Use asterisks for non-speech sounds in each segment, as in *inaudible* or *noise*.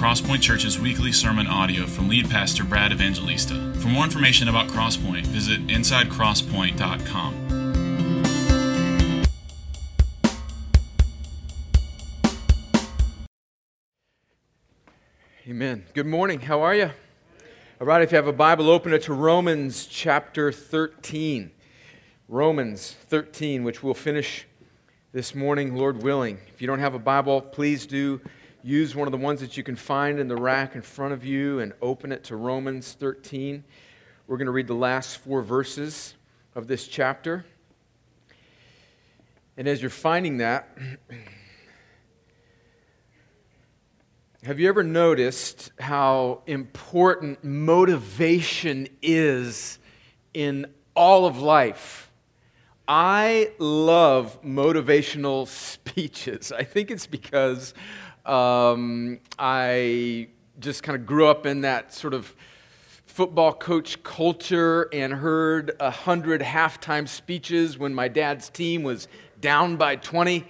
Crosspoint Church's weekly sermon audio from lead pastor Brad Evangelista. For more information about Crosspoint, visit insidecrosspoint.com. Amen. Good morning. How are you? All right, if you have a Bible, open it to Romans chapter 13. Romans 13, which we'll finish this morning, Lord willing. If you don't have a Bible, please do use one of the ones that you can find in the rack in front of you and open it to Romans 13. We're going to read the last four verses of this chapter. And as you're finding that, *clears throat* have you ever noticed how important motivation is in all of life? I love motivational *laughs* speeches. I think it's because um, I just kind of grew up in that sort of football coach culture and heard a hundred halftime speeches when my dad's team was down by 20.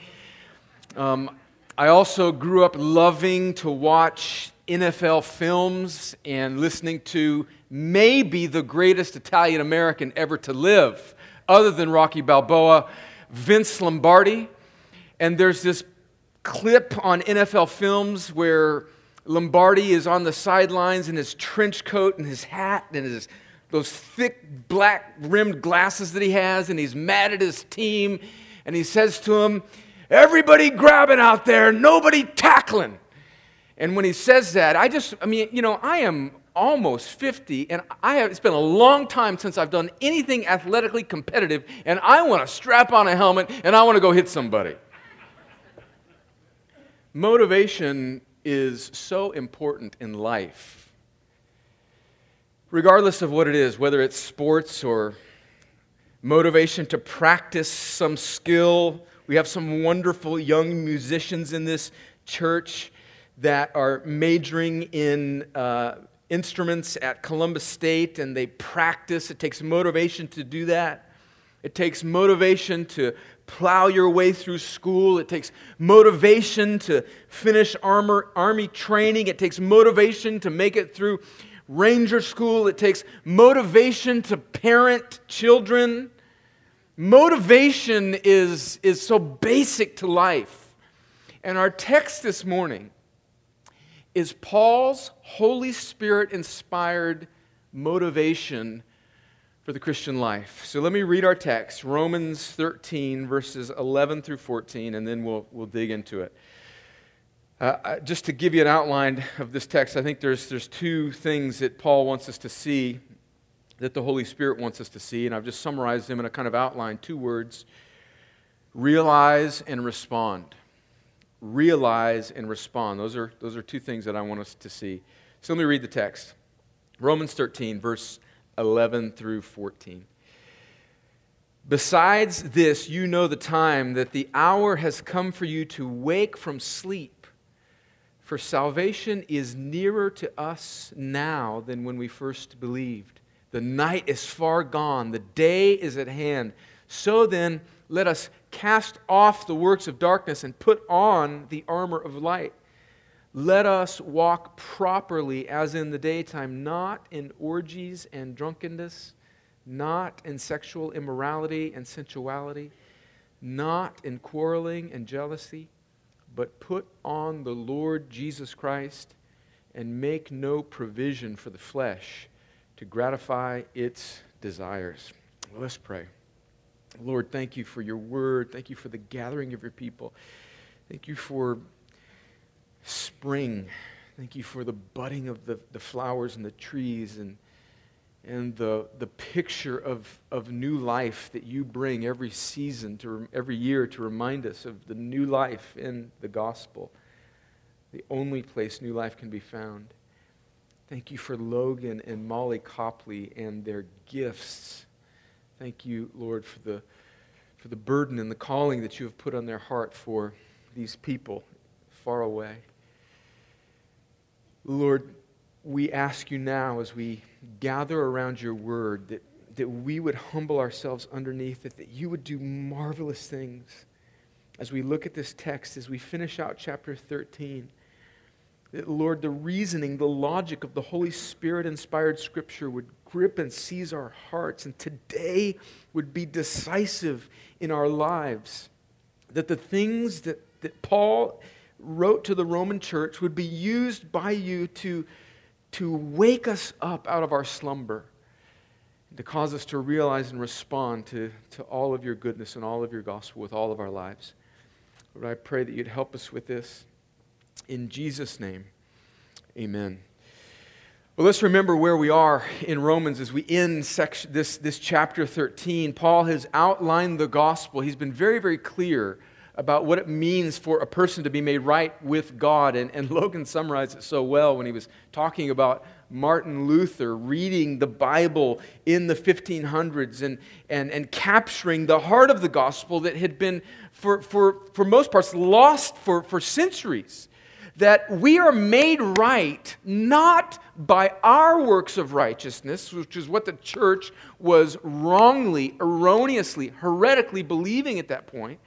Um, I also grew up loving to watch NFL films and listening to maybe the greatest Italian American ever to live other than Rocky Balboa, Vince Lombardi. And there's this clip on NFL films where Lombardi is on the sidelines in his trench coat and his hat and his those thick black rimmed glasses that he has, and he's mad at his team, and he says to him, Everybody grabbing out there, nobody tackling. And when he says that, I just, I mean, you know, I am almost 50, and I have, it's been a long time since I've done anything athletically competitive, and I want to strap on a helmet and I want to go hit somebody. Motivation is so important in life. Regardless of what it is, whether it's sports or motivation to practice some skill, we have some wonderful young musicians in this church that are majoring in uh, instruments at Columbus State and they practice. It takes motivation to do that. It takes motivation to plow your way through school. It takes motivation to finish armor, army training. It takes motivation to make it through ranger school. It takes motivation to parent children. Motivation is, is so basic to life. And our text this morning is Paul's Holy Spirit inspired motivation for the Christian life. So let me read our text Romans 13, verses 11 through 14, and then we'll, we'll dig into it. Uh, just to give you an outline of this text, I think there's, there's two things that Paul wants us to see, that the Holy Spirit wants us to see, and I've just summarized them in a kind of outline two words realize and respond realize and respond. Those are, those are two things that I want us to see. So let me read the text Romans 13, verse 11 through 14. Besides this, you know the time that the hour has come for you to wake from sleep. For salvation is nearer to us now than when we first believed. The night is far gone, the day is at hand. So then, let us cast off the works of darkness and put on the armor of light. Let us walk properly as in the daytime, not in orgies and drunkenness, not in sexual immorality and sensuality, not in quarreling and jealousy, but put on the Lord Jesus Christ and make no provision for the flesh to gratify its desires. Let's pray. Lord, thank you for your word. Thank you for the gathering of your people. Thank you for spring. Thank you for the budding of the, the flowers and the trees and, and the, the picture of, of new life that you bring every season, to, every year to remind us of the new life in the gospel, the only place new life can be found. Thank you for Logan and Molly Copley and their gifts Thank you, Lord, for the, for the burden and the calling that you have put on their heart for these people far away. Lord, we ask you now as we gather around your word that, that we would humble ourselves underneath it, that you would do marvelous things as we look at this text, as we finish out chapter 13. that, Lord, the reasoning, the logic of the Holy Spirit inspired Scripture would grip and seize our hearts, and today would be decisive in our lives. That the things that, that Paul wrote to the Roman church would be used by you to, to wake us up out of our slumber, to cause us to realize and respond to, to all of your goodness and all of your gospel with all of our lives. Lord, I pray that you'd help us with this. In Jesus' name, amen. Well, let's remember where we are in Romans as we end section, this, this chapter 13. Paul has outlined the gospel. He's been very, very clear about what it means for a person to be made right with God. And, and *laughs* Logan summarized it so well when he was talking about Martin Luther reading the Bible in the 1500s and, and, and capturing the heart of the gospel that had been, for, for, for most parts, lost for, for centuries that we are made right not by our works of righteousness, which is what the church was wrongly, erroneously, heretically believing at that point,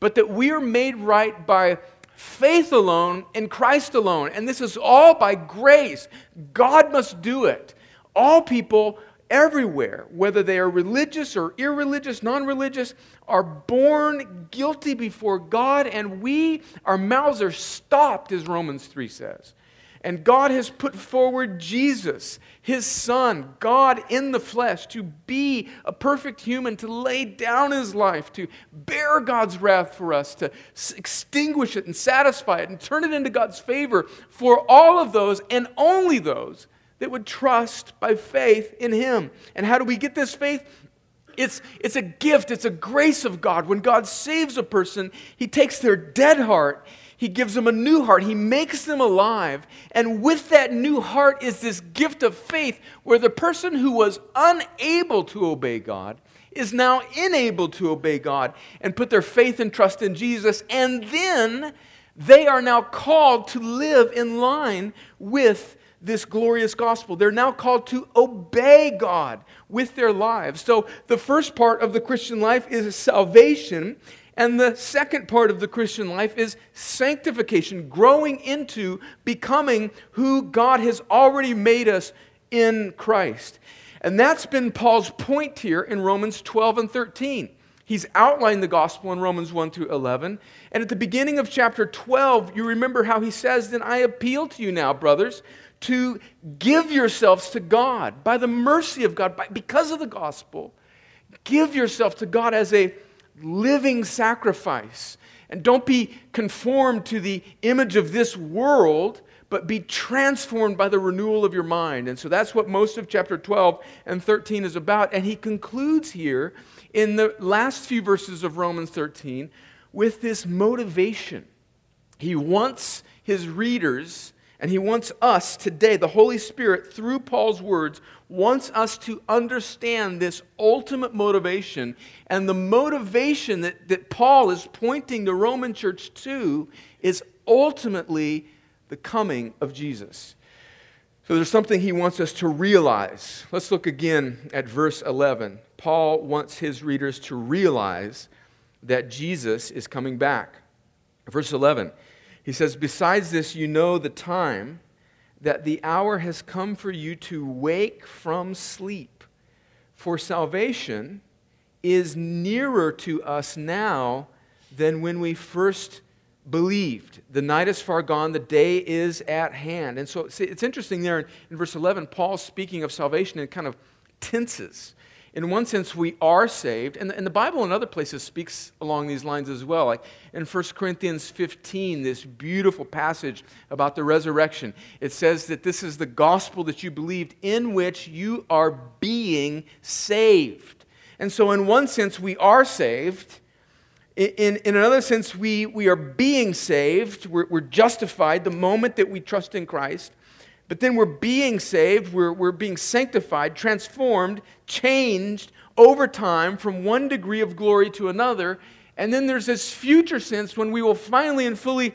but that we are made right by faith alone in Christ alone. And this is all by grace. God must do it. All people everywhere, whether they are religious or irreligious, non religious, are born guilty before God, and we, our mouths are stopped, as Romans 3 says. And God has put forward Jesus, his Son, God in the flesh, to be a perfect human, to lay down his life, to bear God's wrath for us, to extinguish it and satisfy it and turn it into God's favor for all of those and only those that would trust by faith in him. And how do we get this faith? It's, it's a gift, it's a grace of God. When God saves a person, He takes their dead heart, He gives them a new heart, He makes them alive. And with that new heart is this gift of faith where the person who was unable to obey God is now enabled to obey God and put their faith and trust in Jesus. And then they are now called to live in line with this glorious gospel. They're now called to obey God with their lives. So the first part of the Christian life is salvation. And the second part of the Christian life is sanctification, growing into becoming who God has already made us in Christ. And that's been Paul's point here in Romans 12 and 13. He's outlined the gospel in Romans 1 through 11. And at the beginning of chapter 12, you remember how he says, Then I appeal to you now, brothers, to give yourselves to God by the mercy of God, by, because of the gospel. Give yourself to God as a living sacrifice. And don't be conformed to the image of this world, but be transformed by the renewal of your mind. And so that's what most of chapter 12 and 13 is about. And he concludes here in the last few verses of Romans 13 with this motivation. He wants his readers and he wants us today, the Holy Spirit, through Paul's words, wants us to understand this ultimate motivation. And the motivation that, that Paul is pointing the Roman church to is ultimately the coming of Jesus. So there's something he wants us to realize. Let's look again at verse 11. Paul wants his readers to realize that Jesus is coming back. Verse 11. He says, Besides this, you know the time that the hour has come for you to wake from sleep. For salvation is nearer to us now than when we first believed. The night is far gone, the day is at hand. And so see, it's interesting there in, in verse 11, Paul's speaking of salvation in kind of tenses in one sense, we are saved. And, and the Bible in other places speaks along these lines as well. Like in 1 Corinthians 15, this beautiful passage about the resurrection, it says that this is the gospel that you believed, in which you are being saved. And so, in one sense, we are saved. In, in another sense, we, we are being saved. We're, we're justified the moment that we trust in Christ. But then we're being saved, we're, we're being sanctified, transformed, changed over time from one degree of glory to another. And then there's this future sense when we will finally and fully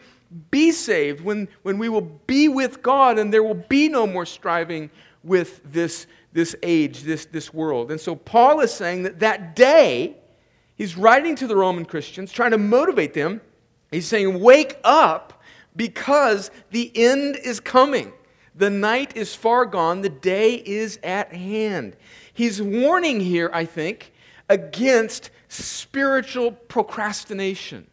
be saved, when, when we will be with God and there will be no more striving with this, this age, this, this world. And so Paul is saying that that day, he's writing to the Roman Christians, trying to motivate them. He's saying, Wake up because the end is coming. The night is far gone, the day is at hand. He's warning here, I think, against spiritual procrastination.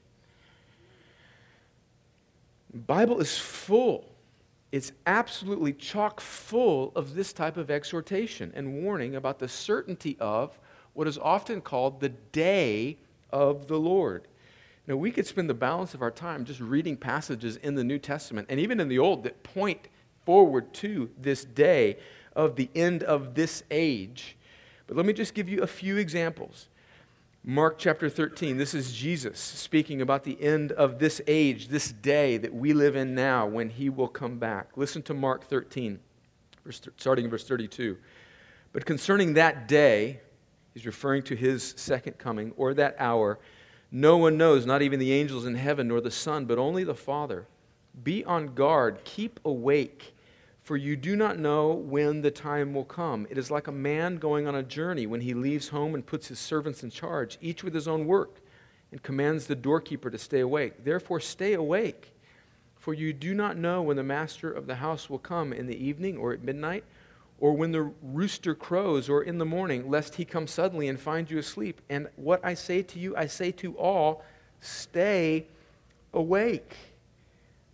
The Bible is full. It's absolutely chock full of this type of exhortation and warning about the certainty of what is often called the day of the Lord. Now, we could spend the balance of our time just reading passages in the New Testament and even in the Old that point forward to this day of the end of this age. But let me just give you a few examples. Mark chapter 13, this is Jesus speaking about the end of this age, this day that we live in now when he will come back. Listen to Mark 13, starting in verse 32. But concerning that day, he's referring to his second coming, or that hour, no one knows, not even the angels in heaven, nor the Son, but only the Father. Be on guard, keep awake, for you do not know when the time will come. It is like a man going on a journey when he leaves home and puts his servants in charge, each with his own work, and commands the doorkeeper to stay awake. Therefore, stay awake, for you do not know when the master of the house will come in the evening or at midnight or when the rooster crows, or in the morning, lest he come suddenly and find you asleep. And what I say to you, I say to all stay awake.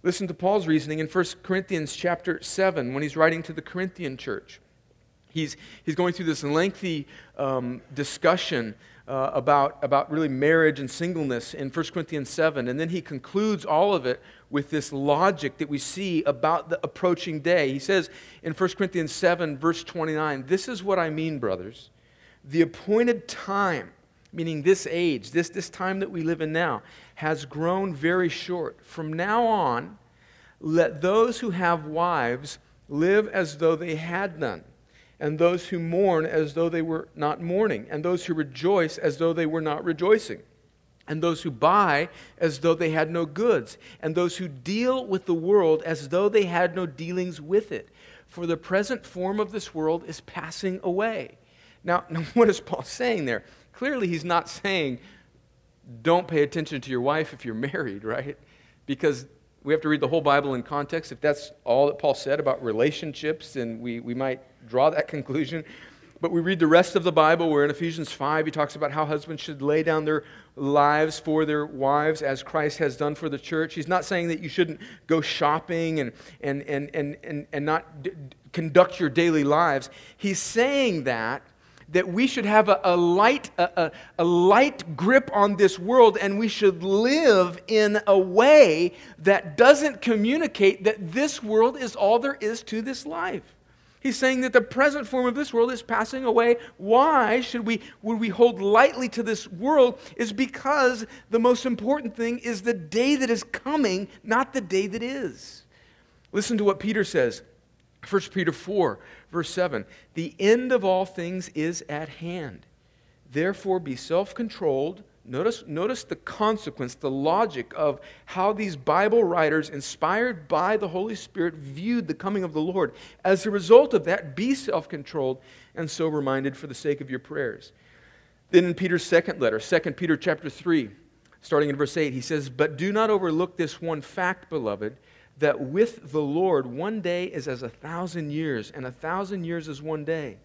Listen to Paul's reasoning in 1 Corinthians chapter 7 when he's writing to the Corinthian church. He's, he's going through this lengthy um, discussion uh, about, about really marriage and singleness in 1 Corinthians 7. And then he concludes all of it with this logic that we see about the approaching day. He says in 1 Corinthians 7, verse 29, This is what I mean, brothers. The appointed time, meaning this age, this, this time that we live in now, has grown very short. From now on, let those who have wives live as though they had none and those who mourn as though they were not mourning, and those who rejoice as though they were not rejoicing, and those who buy as though they had no goods, and those who deal with the world as though they had no dealings with it. For the present form of this world is passing away. Now, *laughs* what is Paul saying there? Clearly, he's not saying, don't pay attention to your wife if you're married, right? Because we have to read the whole Bible in context. If that's all that Paul said about relationships, then we, we might draw that *laughs* conclusion. But we read the rest of the Bible where in Ephesians 5 he talks about how husbands should lay down their lives for their wives as Christ has done for the church. He's not saying that you shouldn't go shopping and, and, and, and, and, and not d- conduct your daily lives. He's saying that that we should have a, a light, a, a, light grip on this world and we should live in a way that doesn't communicate that this world is all there is to this life. He's saying that the present form of this world is passing away. Why should we would we hold lightly to this world is because the most important thing is the day that is coming, not the day that is. Listen to what Peter says. 1 Peter 4, verse 7. The end of all things is at hand. Therefore be self-controlled Notice, notice the consequence, the logic of how these Bible writers, inspired by the Holy Spirit, viewed the coming of the Lord. As a result of that, be self controlled and so reminded for the sake of your prayers. Then in Peter's second letter, 2 Peter chapter 3, starting in verse 8, he says, But do not overlook this one fact, beloved, that with the Lord one day is as a thousand years, and a thousand years is one day.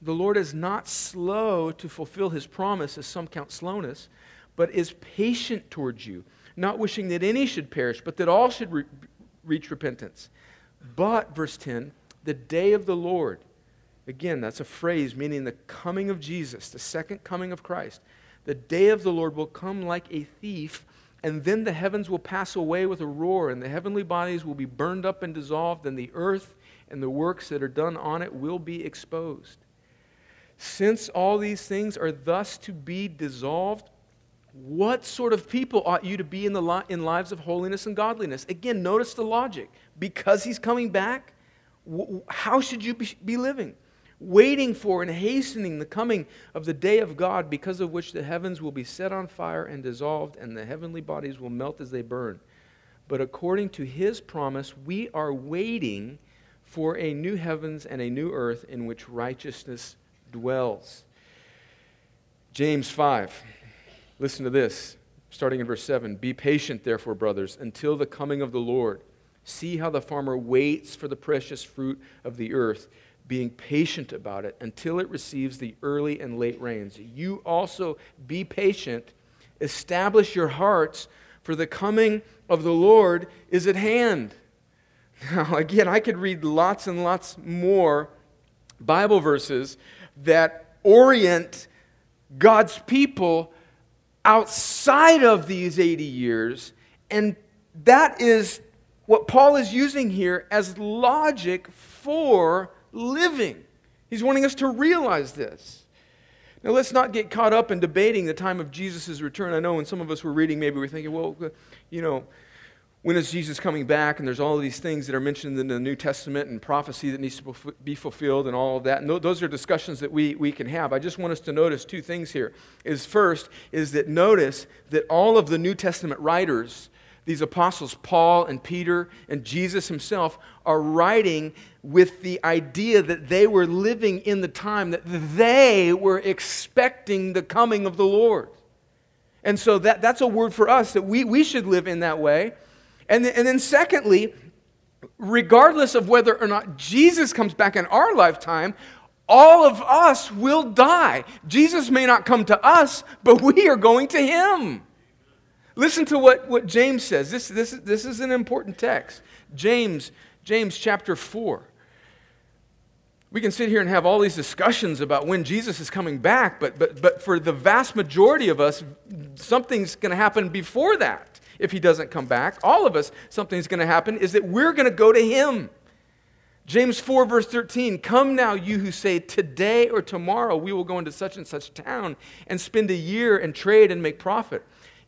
The Lord is not slow to fulfill his promise, as some count slowness but is patient towards you, not wishing that any should perish, but that all should re- reach repentance. But, verse 10, the day of the Lord, again, that's a phrase meaning the coming of Jesus, the second coming of Christ. The day of the Lord will come like a thief, and then the heavens will pass away with a roar, and the heavenly bodies will be burned up and dissolved, and the earth and the works that are done on it will be exposed. Since all these things are thus to be dissolved, what sort of people ought you to be in, the li- in lives of holiness and godliness? Again, notice the logic. Because he's coming back, w- how should you be, be living? Waiting for and hastening the coming of the day of God, because of which the heavens will be set on fire and dissolved, and the heavenly bodies will melt as they burn. But according to his promise, we are waiting for a new heavens and a new earth in which righteousness dwells. James 5. Listen to this. starting in verse 7 Be patient, therefore, brothers, until the coming of the Lord. See how the farmer waits for the precious fruit of the earth, being patient about it until it receives the early and late rains. You also be patient, establish your hearts, for the coming of the Lord is at hand. *laughs* Now, again, I could read lots and lots more Bible verses that orient God's people outside of these 80 years, and that is what Paul is using here as logic for living. He's wanting us to realize this. Now, let's not get caught up in debating the time of Jesus' return. I know when some of us were reading, maybe we're thinking, well, you know, when is Jesus coming back? And there's all these things that are mentioned in the New Testament and prophecy that needs to be fulfilled and all of that. And those are discussions that we, we can have. I just want us to notice two things here. Is first, is that notice that all of the New Testament writers, these apostles, Paul and Peter and Jesus himself, are writing with the idea that they were living in the time that they were expecting the coming of the Lord. And so that, that's a word for us that we, we should live in that way. And and then, secondly, regardless of whether or not Jesus comes back in our lifetime, all of us will die. Jesus may not come to us, but we are going to him. Listen to what, what James says. This, this, this is an important text. James, James chapter 4. We can sit here and have all these discussions about when Jesus is coming back, but, but, but for the vast majority of us, something's going to happen before that if he doesn't come back. All of us, something's going to happen, is that we're going to go to him. James 4, verse 13 Come now, you who say, Today or tomorrow we will go into such and such town and spend a year and trade and make profit.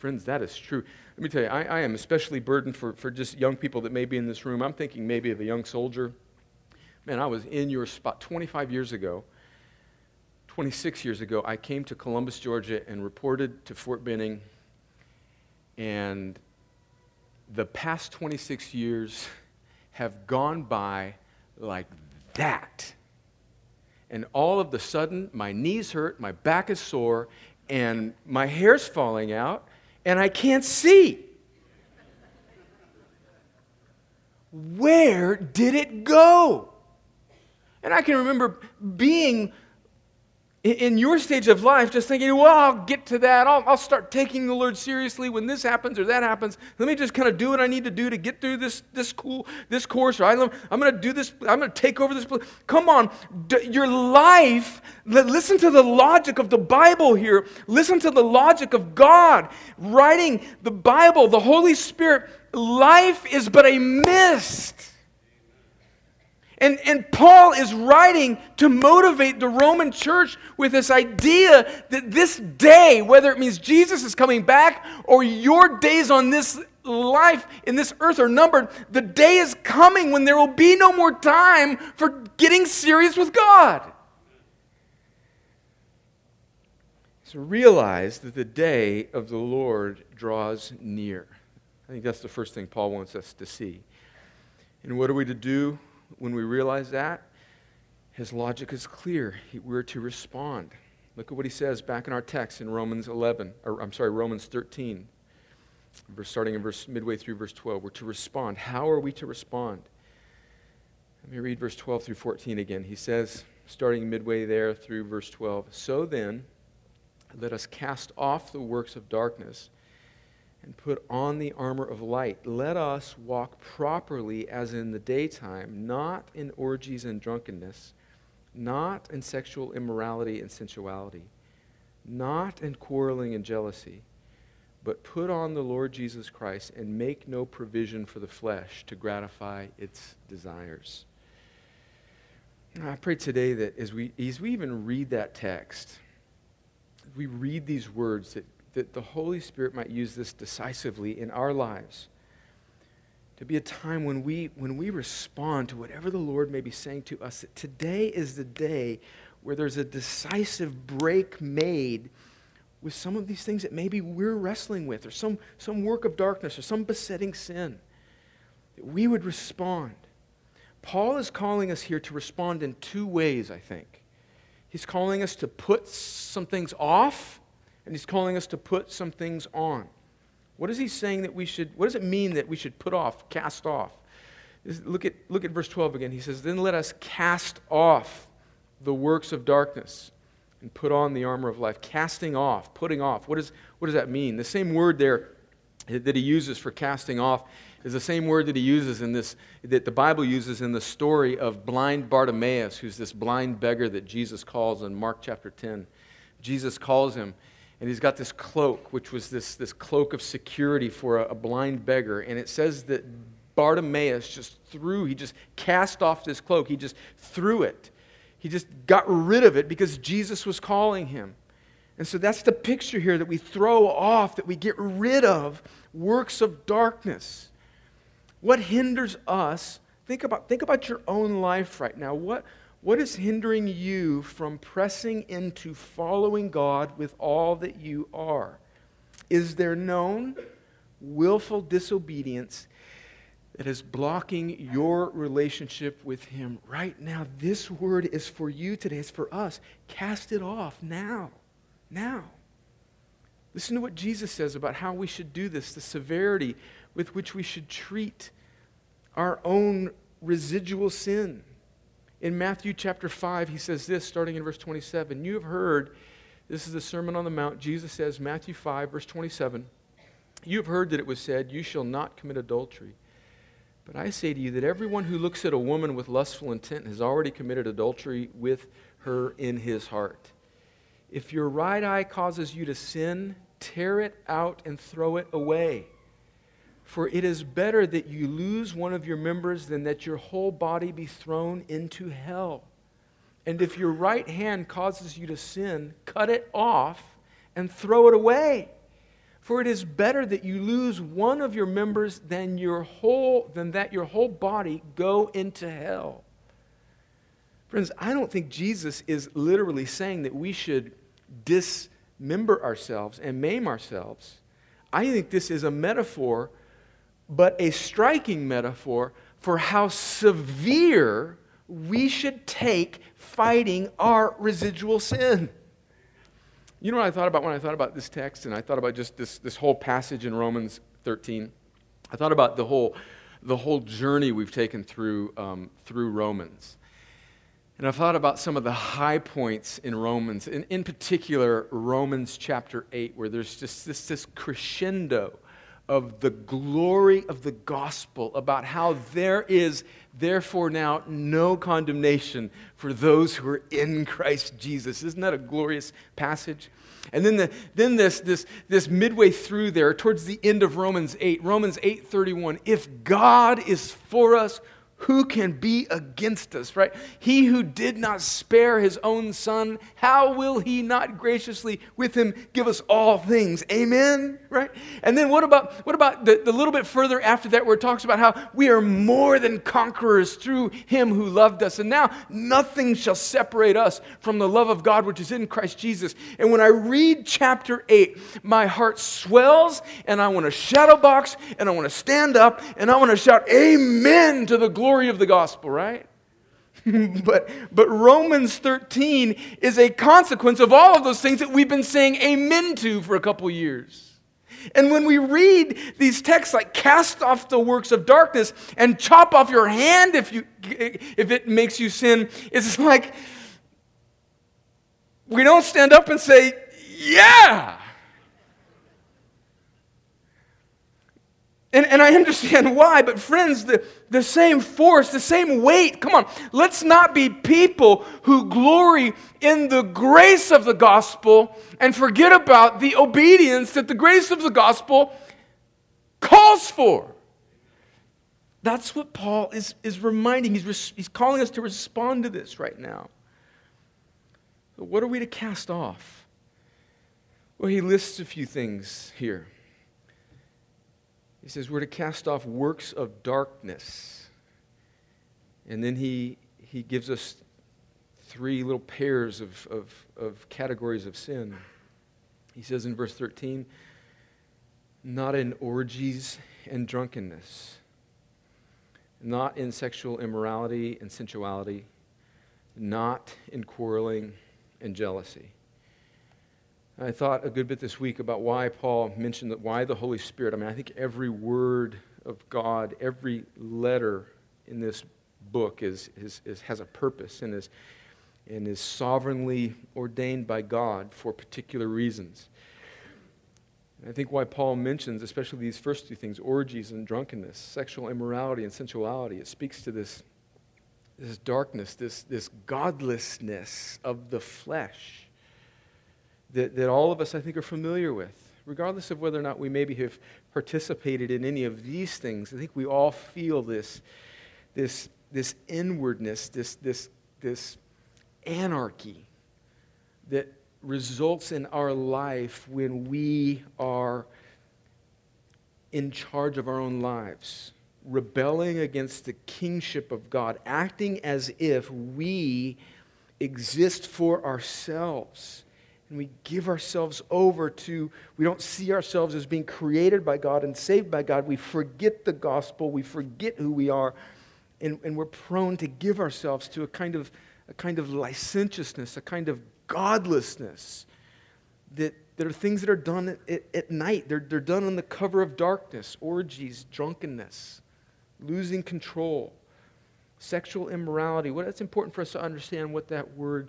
Friends, that is true. Let me tell you, I, I am especially burdened for, for just young people that may be in this room. I'm thinking maybe of a young soldier. Man, I was in your spot 25 years ago. 26 years ago, I came to Columbus, Georgia, and reported to Fort Benning. And the past 26 years, *laughs* have gone by like that. And all of the sudden, my knees hurt, my back is sore, and my hair's falling out, and I can't see. Where did it go? And I can remember being in your stage of life, just thinking, well, I'll get to that. I'll, I'll start taking the Lord seriously when this happens or that happens. Let me just kind of do what I need to do to get through this, this cool this course. Or I, I'm going to do this. I'm going to take over this. Come on, your life. Listen to the logic of the Bible here. Listen to the logic of God writing the Bible, the Holy Spirit. Life is but a mist. And, and Paul is writing to motivate the Roman church with this idea that this day, whether it means Jesus is coming back or your days on this life in this earth are numbered, the day is coming when there will be no more time for getting serious with God. So realize that the day of the Lord draws near. I think that's the first thing Paul wants us to see. And what are we to do? When we realize that, his logic is clear. We're to respond. Look at what he says back in our text in Romans 11, or I'm sorry, Romans 13, verse, starting in verse midway through verse 12. We're to respond. How are we to respond? Let me read verse 12 through 14 again. He says, starting midway there through verse 12, So then, let us cast off the works of darkness and put on the armor of light. Let us walk properly as in the daytime, not in orgies and drunkenness, not in sexual immorality and sensuality, not in quarreling and jealousy, but put on the Lord Jesus Christ and make no provision for the flesh to gratify its desires. I pray today that as we, as we even read that text, we read these words that that the Holy Spirit might use this decisively in our lives to be a time when we, when we respond to whatever the Lord may be saying to us. That today is the day where there's a decisive break made with some of these things that maybe we're wrestling with, or some, some work of darkness, or some besetting sin. That we would respond. Paul is calling us here to respond in two ways, I think. He's calling us to put some things off, and he's calling us to put some things on. What is he saying that we should, what does it mean that we should put off, cast off? Look at, look at verse 12 again. He says, Then let us cast off the works of darkness and put on the armor of life. Casting off, putting off. What, is, what does that mean? The same word there that he uses for casting off is the same word that he uses in this, that the Bible uses in the story of blind Bartimaeus, who's this blind beggar that Jesus calls in Mark chapter 10. Jesus calls him, and he's got this cloak, which was this, this cloak of security for a, a blind beggar. And it says that Bartimaeus just threw, he just cast off this cloak, he just threw it. He just got rid of it because Jesus was calling him. And so that's the picture here that we throw off, that we get rid of works of darkness. What hinders us? Think about, think about your own life right now. What, what is hindering you from pressing into following God with all that you are? Is there known willful disobedience that is blocking your relationship with Him right now? This word is for you today, it's for us. Cast it off now. Now. Listen to what Jesus says about how we should do this, the severity with which we should treat our own residual sin. In Matthew chapter 5, he says this, starting in verse 27. You have heard, this is the Sermon on the Mount. Jesus says, Matthew 5, verse 27, You have heard that it was said, You shall not commit adultery. But I say to you that everyone who looks at a woman with lustful intent has already committed adultery with her in his heart. If your right eye causes you to sin, tear it out and throw it away. For it is better that you lose one of your members than that your whole body be thrown into hell. And if your right hand causes you to sin, cut it off and throw it away. For it is better that you lose one of your members than your whole than that your whole body go into hell. Friends, I don't think Jesus is literally saying that we should dismember ourselves and maim ourselves. I think this is a metaphor but a striking metaphor for how severe we should take fighting our residual sin. You know what I thought about when I thought about this text, and I thought about just this, this whole passage in Romans 13? I thought about the whole, the whole journey we've taken through, um, through Romans. And I thought about some of the high points in Romans, in, in particular, Romans chapter 8, where there's just this, this crescendo of the glory of the gospel, about how there is, therefore, now no condemnation for those who are in Christ Jesus. Isn't that a glorious passage? And then, the, then this, this, this midway through there, towards the end of Romans 8, Romans 8:31, if God is for us, who can be against us, right? He who did not spare his own son, how will he not graciously with him give us all things? Amen, right? And then what about, what about the, the little bit further after that where it talks about how we are more than conquerors through him who loved us. And now nothing shall separate us from the love of God which is in Christ Jesus. And when I read chapter 8, my heart swells and I want to shadow box and I want to stand up and I want to shout amen to the glory glory of the gospel, right? *laughs* but, but Romans 13 is a consequence of all of those things that we've been saying amen to for a couple years. And when we read these texts like cast off the works of darkness and chop off your hand if, you, if it makes you sin, it's *laughs* like we don't stand up and say, yeah. And, and I understand *laughs* why, but friends, the, the same force, the same weight, come on, let's not be people who glory in the grace of the gospel and forget about the obedience that the grace of the gospel calls for. That's what Paul is, is reminding. He's, he's calling us to respond to this right now. So what are we to cast off? Well, he lists a few things here. He says we're to cast off works of darkness. And then he, he gives us three little pairs of, of, of categories of sin. He says in verse 13, not in orgies and drunkenness, not in sexual immorality and sensuality, not in quarreling and jealousy. I thought a good bit this week about why Paul mentioned that why the Holy Spirit. I mean, I think every word of God, every letter in this book is, is, is has a purpose and is, and is sovereignly ordained by God for particular reasons. I think why Paul mentions, especially these first two things, orgies and drunkenness, sexual immorality and sensuality, it speaks to this, this darkness, this, this godlessness of the flesh that, that all of us, I think, are familiar with. Regardless of whether or not we maybe have participated in any of these things, I think we all feel this, this, this inwardness, this, this, this anarchy that results in our life when we are in charge of our own lives, rebelling against the kingship of God, acting as if we exist for ourselves. And we give ourselves over to, we don't see ourselves as being created by God and saved by God. We forget the gospel, we forget who we are, and, and we're prone to give ourselves to a kind of, a kind of licentiousness, a kind of godlessness that, that are things that are done at, at, night. They're, they're done on the cover of darkness orgies, drunkenness, losing control, sexual immorality. Well, it's important for us to understand what that word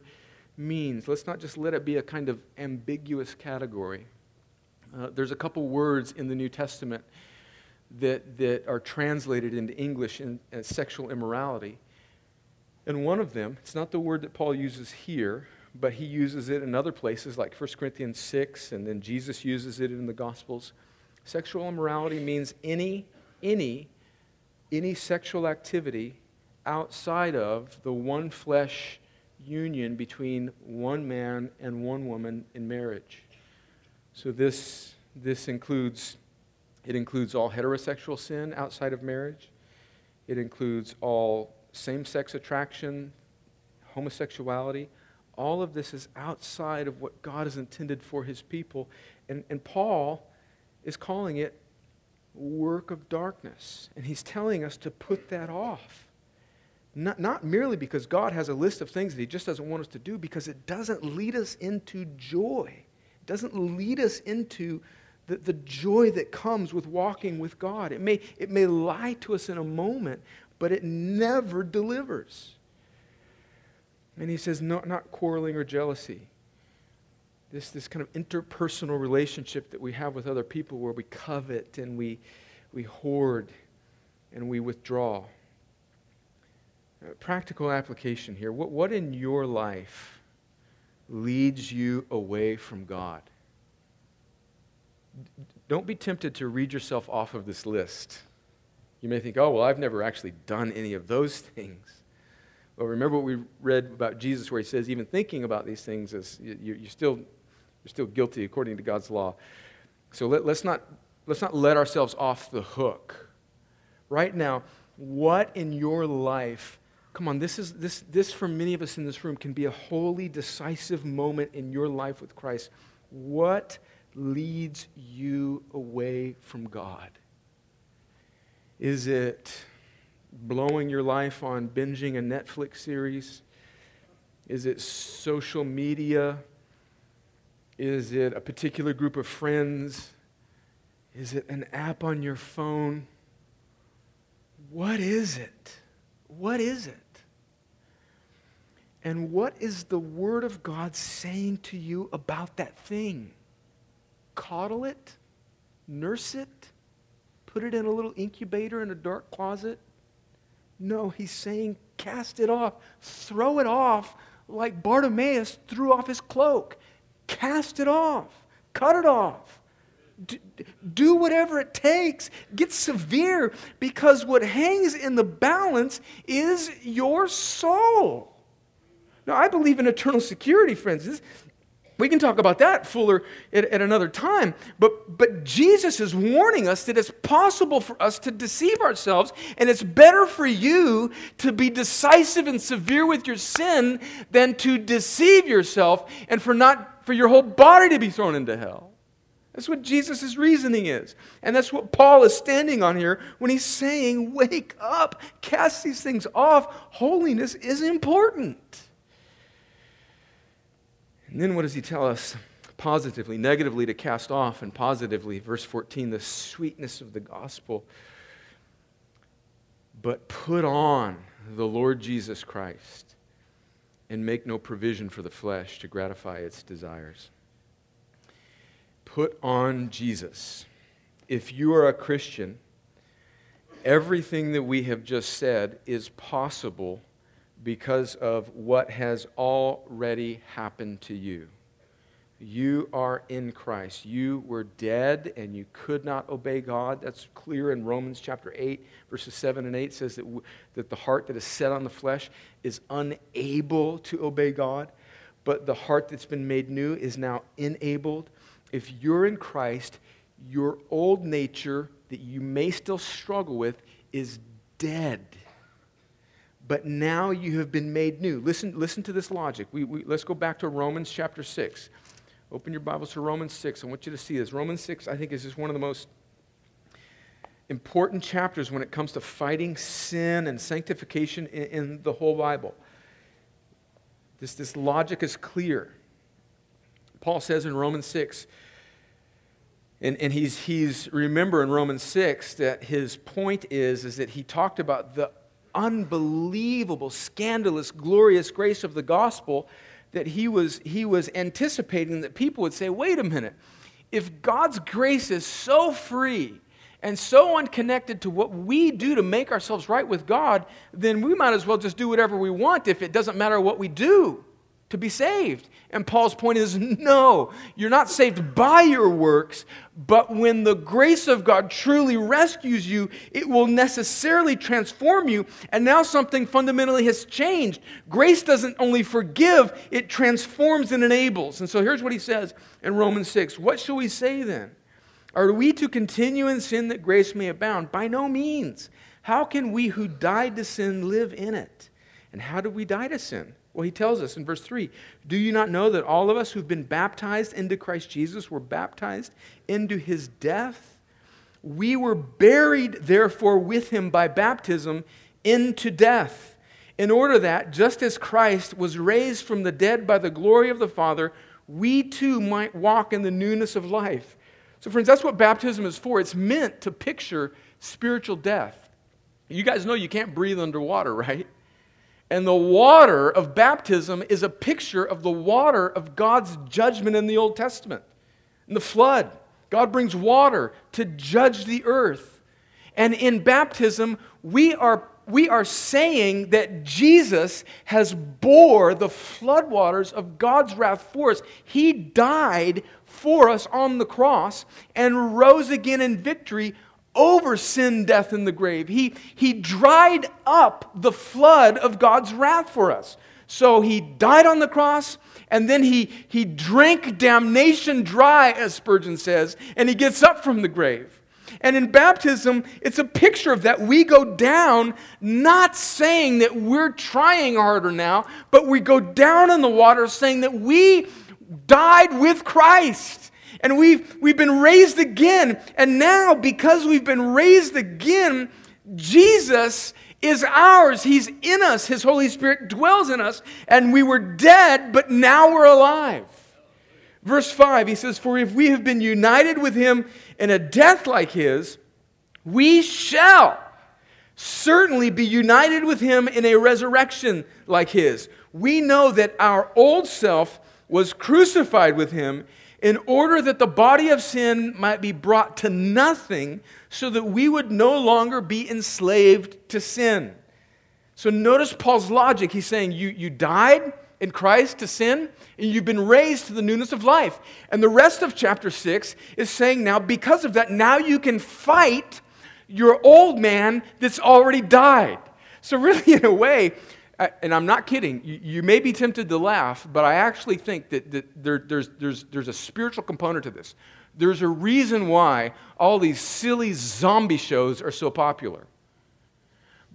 means. Let's not just let it be a kind of ambiguous category. Uh, there's a couple words in the New Testament that, that are translated into English in, as sexual immorality. And one of them, it's not the word that Paul uses here, but he uses it in other places like 1 Corinthians 6, and then Jesus uses it in the Gospels. Sexual immorality means any, any, any sexual activity outside of the one flesh union between one man and one woman in marriage. So this, this includes, it includes all heterosexual sin outside of marriage. It includes all same-sex attraction, homosexuality, all of this is outside of what God has intended for his people. And, and Paul is calling it work of darkness. And he's telling us to put that off. Not, not merely because God has a list of things that he just doesn't want us to do, because it doesn't lead us into joy. It doesn't lead us into the, the joy that comes with walking with God. It may, it may lie to us in a moment, but it never delivers. And he says, no, not quarreling or jealousy. This, this kind of interpersonal relationship that we have with other people where we covet and we, we hoard and we withdraw. Uh, practical application here. What, what in your life leads you away from God? Don't be tempted to read yourself off of this list. You may think, oh, well, I've never actually done any of those *laughs* things. Well, remember what we read about Jesus, where he says, even thinking about these things is you, are still, you're still guilty according to God's law. So let, let's, not, let's not let ourselves off the hook. Right now, what in your life, come on, this, is, this, this for many of us in this room can be a holy, decisive moment in your life with Christ. What leads you away from God? Is it blowing your life on binging a Netflix series? Is it social media? Is it a particular group of friends? Is it an app on your phone? What is it? What is it? And what is the Word of God saying to you about that thing? Coddle it? Nurse it? Put it in a little incubator in a dark closet? No, he's saying, cast it off. Throw it off like Bartimaeus threw off his cloak. Cast it off. Cut it off. do whatever it takes. Get severe because what hangs in the balance is your soul. Now, I believe in eternal security, friends. This, We can talk about that fuller at, at, another time. But, but Jesus is warning us that it's possible for us to deceive ourselves, and it's better for you to be decisive and severe with your sin than to deceive yourself and for, not, for your whole body to be thrown into hell. That's what Jesus' reasoning is. And that's what Paul is standing on here when he's saying, Wake up, cast these things off. Holiness is important. And then what does he tell us? Positively, negatively to cast off, and positively, verse 14, the sweetness of the gospel. But put on the Lord Jesus Christ and make no provision for the flesh to gratify its desires. Put on Jesus. If you are a Christian, everything that we have just said is possible because of what has already happened to you. You are in Christ. You were dead and you could not obey God. That's clear in Romans chapter 8, verses 7 and 8 says that, w- that the heart that is set on the flesh is unable to obey God, but the heart that's been made new is now enabled if you're in Christ, your old nature that you may still struggle with is dead. But now you have been made new. Listen, listen to this logic. We, we, let's go back to Romans chapter 6. Open your Bibles to Romans 6. I want you to see this. Romans 6, I think, is just one of the most important chapters when it comes to fighting sin and sanctification in, in the whole Bible. This, this logic is clear. Paul says in Romans 6, and, and he's, he's, remember in Romans 6 that his point is, is that he talked about the unbelievable, scandalous, glorious grace of the gospel that he was, he was anticipating that people would say, wait a minute, if God's grace is so free and so unconnected to what we do to make ourselves right with God, then we might as well just do whatever we want if it doesn't matter what we do to be saved. And Paul's point is no, you're not saved by your works, but when the grace of God truly rescues you, it will necessarily transform you. And now something fundamentally has changed. Grace doesn't only forgive, it transforms and enables. And so here's what he says in Romans 6 What shall we say then? Are we to continue in sin that grace may abound? By no means. How can we who died to sin live in it? And how did we die to sin? Well, he tells us in verse 3 Do you not know that all of us who've been baptized into Christ Jesus were baptized into his death? We were buried, therefore, with him by baptism into death, in order that, just as Christ was raised from the dead by the glory of the Father, we too might walk in the newness of life. So, friends, that's what baptism is for. It's meant to picture spiritual death. You guys know you can't breathe underwater, *laughs* right? And the water of baptism is a picture of the water of God's judgment in the Old Testament. In the flood, God brings water to judge the earth. And in baptism, we are, we are saying that Jesus has bore the floodwaters of God's wrath for us. He died for us on the cross and rose again in victory over sin, death, and the grave. He, he dried up the flood of God's wrath for us. So he died on the cross, and then he, he drank damnation dry, as Spurgeon says, and he gets up from the grave. And in baptism, it's a picture of that. We go down, not saying that we're trying harder now, but we go down in the water saying that we died with Christ and we've, we've been raised again. And now, because we've been raised again, Jesus is ours. He's in us. His Holy Spirit dwells in us. And we were dead, but now we're alive. Verse 5, he says, For if we have been united with him in a death like his, we shall certainly be united with him in a resurrection like his. We know that our old self was crucified with him in order that the body of sin might be brought to nothing, so that we would no longer be enslaved to sin. So notice Paul's logic. He's saying, You, you died in Christ to sin, and you've been raised to the newness of life. And the rest of chapter 6 is saying, Now, because of that, now you can fight your old man that's already died. So, really, *laughs* in a way, And I'm not kidding, you, you, may be tempted to laugh, but I actually think that, that there, there's, there's, there's a spiritual component to this. There's a reason why all these silly zombie shows are so popular.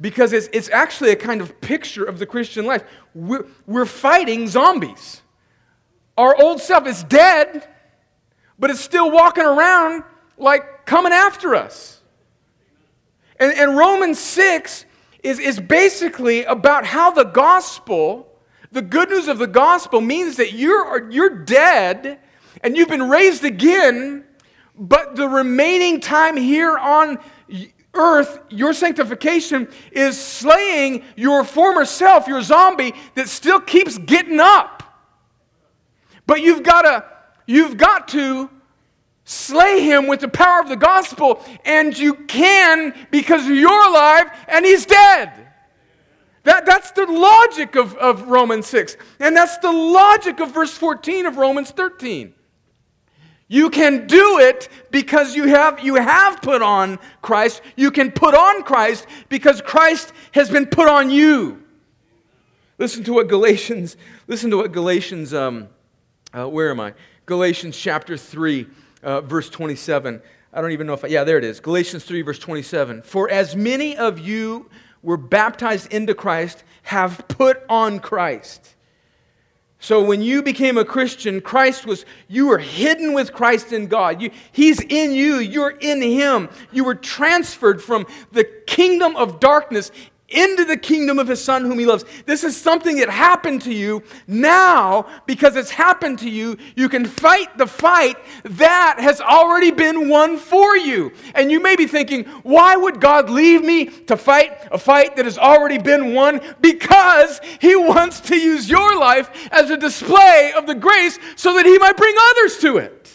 Because it's, it's actually a kind of picture of the Christian life. We're, we're fighting zombies. Our old self is dead, but it's still walking around like coming after us. And, and Romans 6 is, is basically about how the gospel, the good news of the gospel, means that you're, you're dead and you've been raised again, but the remaining time here on earth, your sanctification is slaying your former self, your zombie that still keeps getting up. But you've got to, you've got to slay him with the power of the gospel, and you can because you're alive and he's dead. That, that's the logic of, of Romans 6. And that's the logic of verse 14 of Romans 13. You can do it because you have, you have put on Christ. You can put on Christ because Christ has been put on you. Listen to what Galatians, listen to what Galatians, um, uh, where am I? Galatians chapter 3 uh, verse 27. I don't even know if, I, yeah, there it is. Galatians 3, verse 27. For as many of you were baptized into Christ have put on Christ. So when you became a Christian, Christ was, you were hidden with Christ in God. You, he's in you, you're in Him. You were transferred from the kingdom of darkness into the kingdom of his son whom he loves. This is something that happened to you. Now, because it's happened to you, you can fight the fight that has already been won for you. And you may be thinking, why would God leave me to fight a fight that has already been won? Because he wants to use your life as a display of the grace so that he might bring others to it.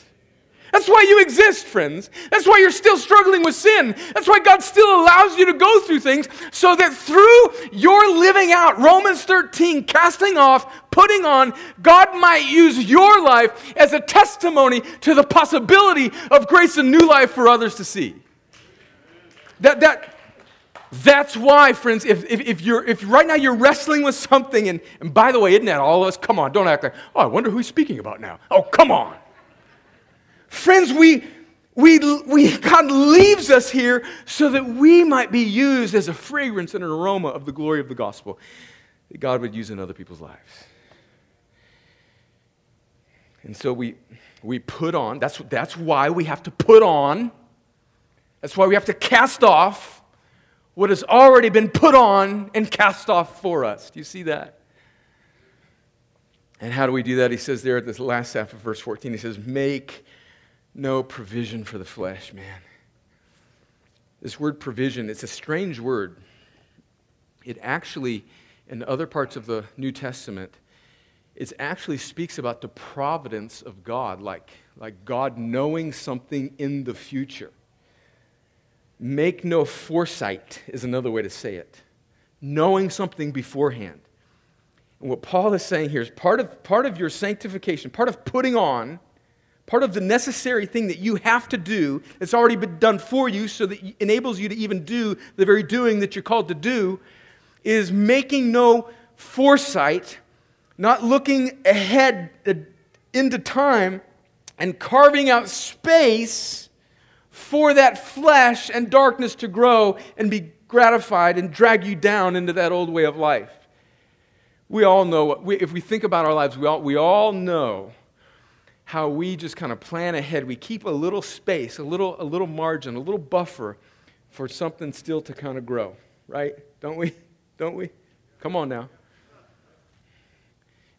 That's why you exist, friends. That's why you're still struggling with sin. That's why God still allows you to go through things so that through your living out Romans 13, casting off, putting on, God might use your life as a testimony to the possibility of grace and new life for others to see. That, that, that's why, friends, if, if, if, you're, if right now you're wrestling with something, and, and by the way, isn't that all of us? Come on, don't act like, oh, I wonder who he's speaking about now. Oh, come on. Friends, we, we, we, God leaves us here so that we might be used as a fragrance and an aroma of the glory of the gospel that God would use in other people's lives. And so we, we put on, that's, that's why we have to put on, that's why we have to cast off what has already been put on and cast off for us. Do you see that? And how do we do that? He says there at this last half of verse 14, he says, Make no provision for the flesh, man. This word provision, it's a strange word. It actually, in other parts of the New Testament, it actually speaks about the providence of God, like, like God knowing something in the future. Make no foresight is another way to say it. Knowing something beforehand. And what Paul is saying here is part of, part of your sanctification, part of putting on part of the necessary thing that you have to do that's already been done for you so that it enables you to even do the very doing that you're called to do is making no foresight, not looking ahead uh, into time and carving out space for that flesh and darkness to grow and be gratified and drag you down into that old way of life. We all know, if we think about our lives, we all, we all know how we just kind of plan ahead. We keep a little space, a little, a little margin, a little buffer for something still to kind of grow, right? Don't we? *laughs* Don't we? Come on now.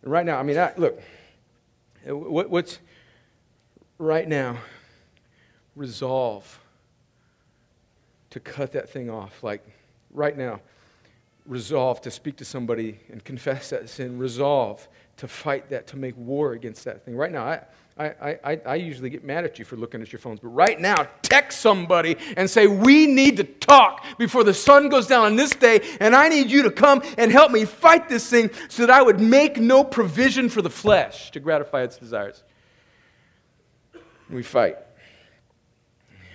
And right now, I mean, I, look, uh, what, what's right now? Resolve to cut that thing off. Like right now, resolve to speak to somebody and confess that sin. Resolve to fight that, to make war against that thing. Right now, I, I, I, I usually get mad at you for looking at your phones, but right now, text somebody and say, We need to talk before the sun goes down on this day, and I need you to come and help me fight this thing so that I would make no provision for the flesh to gratify its desires. And we fight,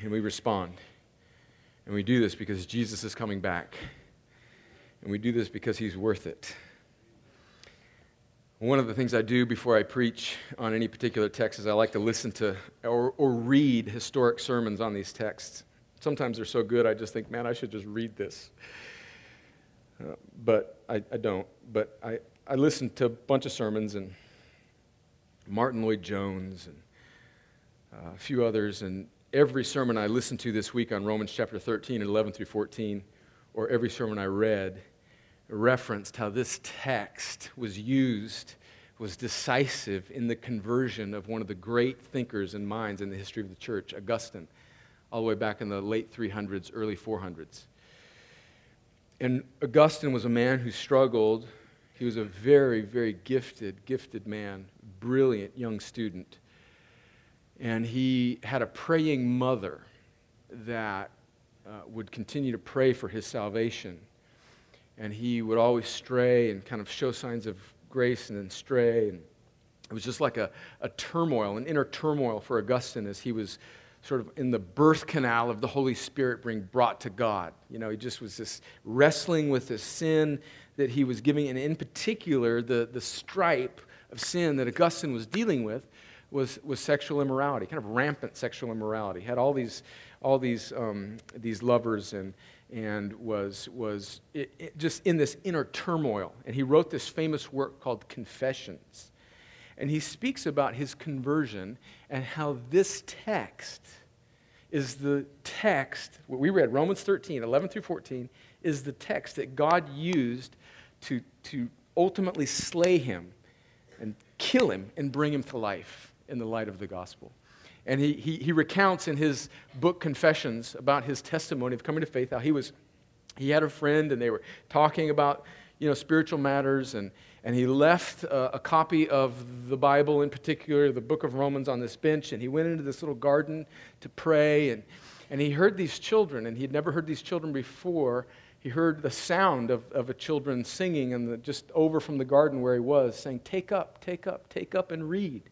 and we respond. And we do this because Jesus is coming back. And we do this because he's worth it. One of the things I do before I preach on any particular text is I like to listen to or, or read historic sermons on these texts. Sometimes they're so good, I just think, man, I should just read this. Uh, but I, I, don't. But I, I listen to a bunch of sermons and Martyn Lloyd-Jones and uh, a few others, and every sermon I listened to this week on Romans chapter 13 and 11 through 14, or every sermon I read, referenced how this text was used, was decisive in the conversion of one of the great thinkers and minds in the history of the church, Augustine, all the way back in the late 300s, early 400s. And Augustine was a man who struggled. He was a very, very gifted, gifted man, brilliant young student. And he had a praying mother that uh, would continue to pray for his salvation and he would always stray and kind of show signs of grace and then stray. And it was just like a, a turmoil, an inner turmoil for Augustine as he was sort of in the birth canal of the Holy Spirit being brought to God. You know, he just was this wrestling with this sin that he was giving, and in particular, the, the stripe of sin that Augustine was dealing with was, was sexual immorality, kind of rampant sexual immorality. He had all these, all these, um, these lovers and, and was, was it, it just in this inner turmoil. And he wrote this famous work called Confessions. And he speaks about his conversion and how this text is the text, what we read, Romans 13, 11 through 14, is the text that God used to, to ultimately slay him and kill him and bring him to life in the light of the gospel. And he, he, he recounts in his book, Confessions, about his testimony of coming to faith, how he was, he had a friend and they were talking about, you know, spiritual matters and, and he left a, a, copy of the Bible, in particular, the book of Romans, on this bench, and he went into this little garden to pray. And, and he heard these children, and he had never heard these children before. He heard the sound of, of a children singing, and just over from the garden where he was, saying, Take up, take up, take up, and read.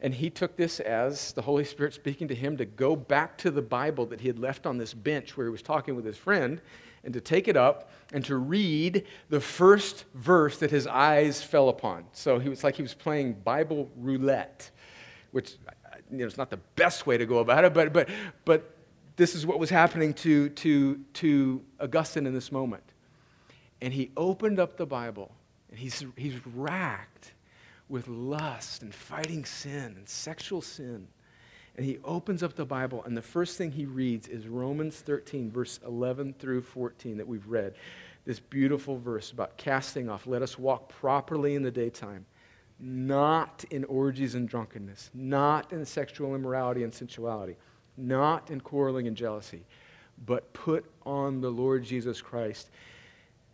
And he took this as the Holy Spirit speaking to him to go back to the Bible that he had left on this bench where he was talking with his friend and to take it up and to read the first verse that his eyes fell upon. So he was like he was playing Bible roulette, which you know, it's not the best way to go about it, but, but, but this is what was happening to, to, to Augustine in this moment. And he opened up the Bible and he's, he's racked with lust and fighting sin and sexual sin. And he opens up the Bible, and the first thing he reads is Romans 13, verse 11 through 14, that we've read. This beautiful verse about casting off. Let us walk properly in the daytime, not in orgies and drunkenness, not in sexual immorality and sensuality, not in quarreling and jealousy, but put on the Lord Jesus Christ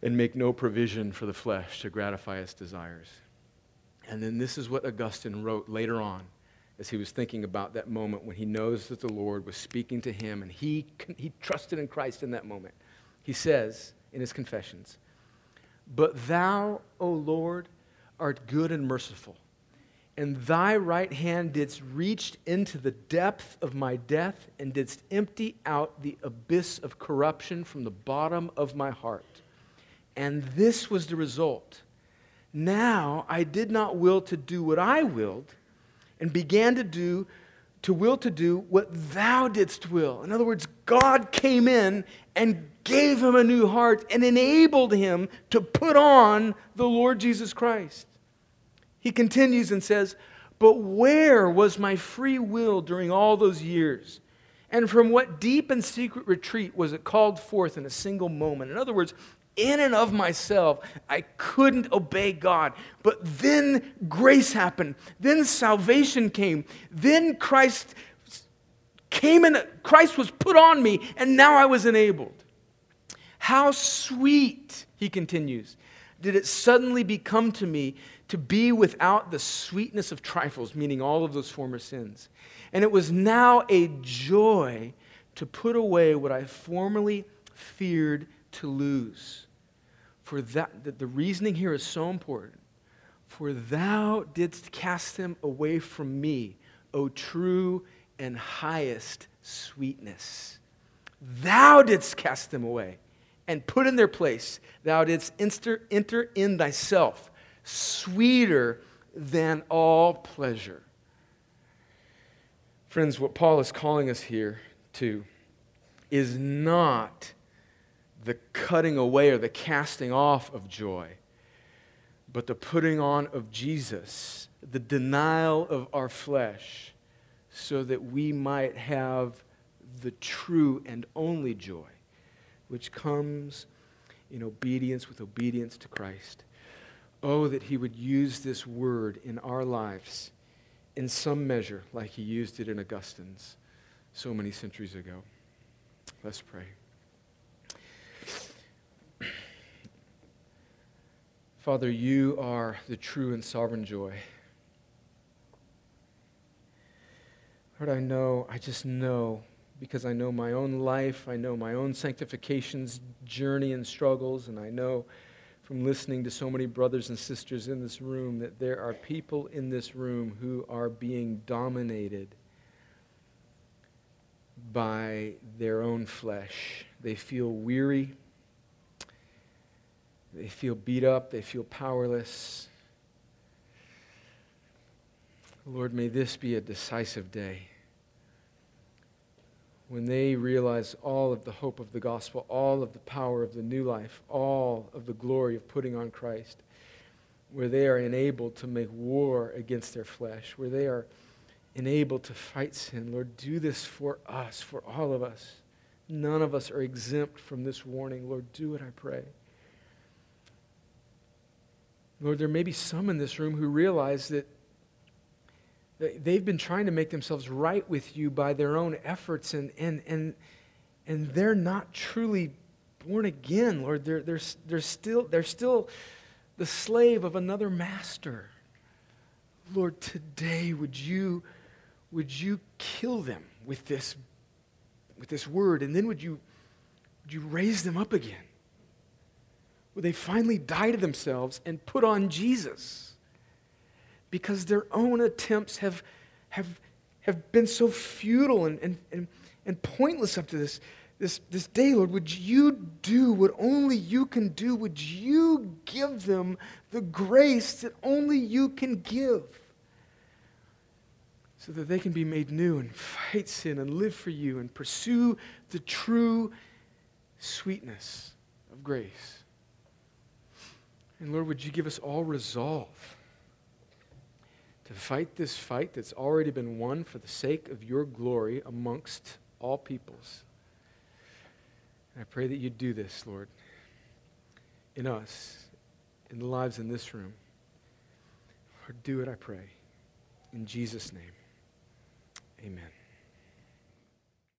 and make no provision for the flesh to gratify its desires. And then this is what Augustine wrote later on as he was thinking about that moment when he knows that the Lord was speaking to him and he, he trusted in Christ in that moment. He says in his confessions, But thou, O Lord, art good and merciful, and thy right hand didst reach into the depth of my death and didst empty out the abyss of corruption from the bottom of my heart. And this was the result now I did not will to do what I willed, and began to do to will to do what thou didst will. In other words, God came in and gave him a new heart and enabled him to put on the Lord Jesus Christ. He continues and says, But where was my free will during all those years? And from what deep and secret retreat was it called forth in a single moment? In other words, in and of myself, I couldn't obey God. But then grace happened. Then salvation came. Then Christ came and Christ was put on me, and now I was enabled. How sweet, he continues, did it suddenly become to me to be without the sweetness of trifles, meaning all of those former sins. And it was now a joy to put away what I formerly feared to lose for that, that the reasoning here is so important. For thou didst cast them away from me, O true and highest sweetness. Thou didst cast them away and put in their place. Thou didst enter, enter in thyself. sweeter than all pleasure. Friends, what Paul is calling us here to is not the cutting away or the casting off of joy, but the putting on of Jesus, the denial of our flesh, so that we might have the true and only joy, which comes in obedience with obedience to Christ. Oh, that He would use this word in our lives in some measure like He used it in Augustine's so many centuries ago. Let's pray. Father, you are the true and sovereign joy. Lord, I know, I just know, because I know my own life, I know my own sanctification's journey and struggles, and I know from listening to so many brothers and sisters in this room that there are people in this room who are being dominated by their own flesh. They feel weary. They feel beat up. They feel powerless. Lord, may this be a decisive day when they realize all of the hope of the gospel, all of the power of the new life, all of the glory of putting on Christ, where they are enabled to make war against their flesh, where they are enabled to fight sin. Lord, do this for us, for all of us. None of us are exempt from this warning. Lord, do it, I pray. Lord, there may be some in this room who realize that they've been trying to make themselves right with you by their own efforts, and, and, and, and they're not truly born again, Lord. They're, they're, they're, still, they're still the slave of another master. Lord, today would you, would you kill them with this, with this word, and then would you, would you raise them up again? Would they finally die to themselves and put on Jesus? Because their own attempts have, have, have been so futile and, and, and, and pointless up to this, this, this day, Lord. Would you do what only you can do? Would you give them the grace that only you can give? So that they can be made new and fight sin and live for you and pursue the true sweetness of grace. And Lord, would you give us all resolve to fight this fight that's already been won for the sake of your glory amongst all peoples? And I pray that you do this, Lord, in us, in the lives in this room. Lord, do it, I pray. In Jesus' name, amen.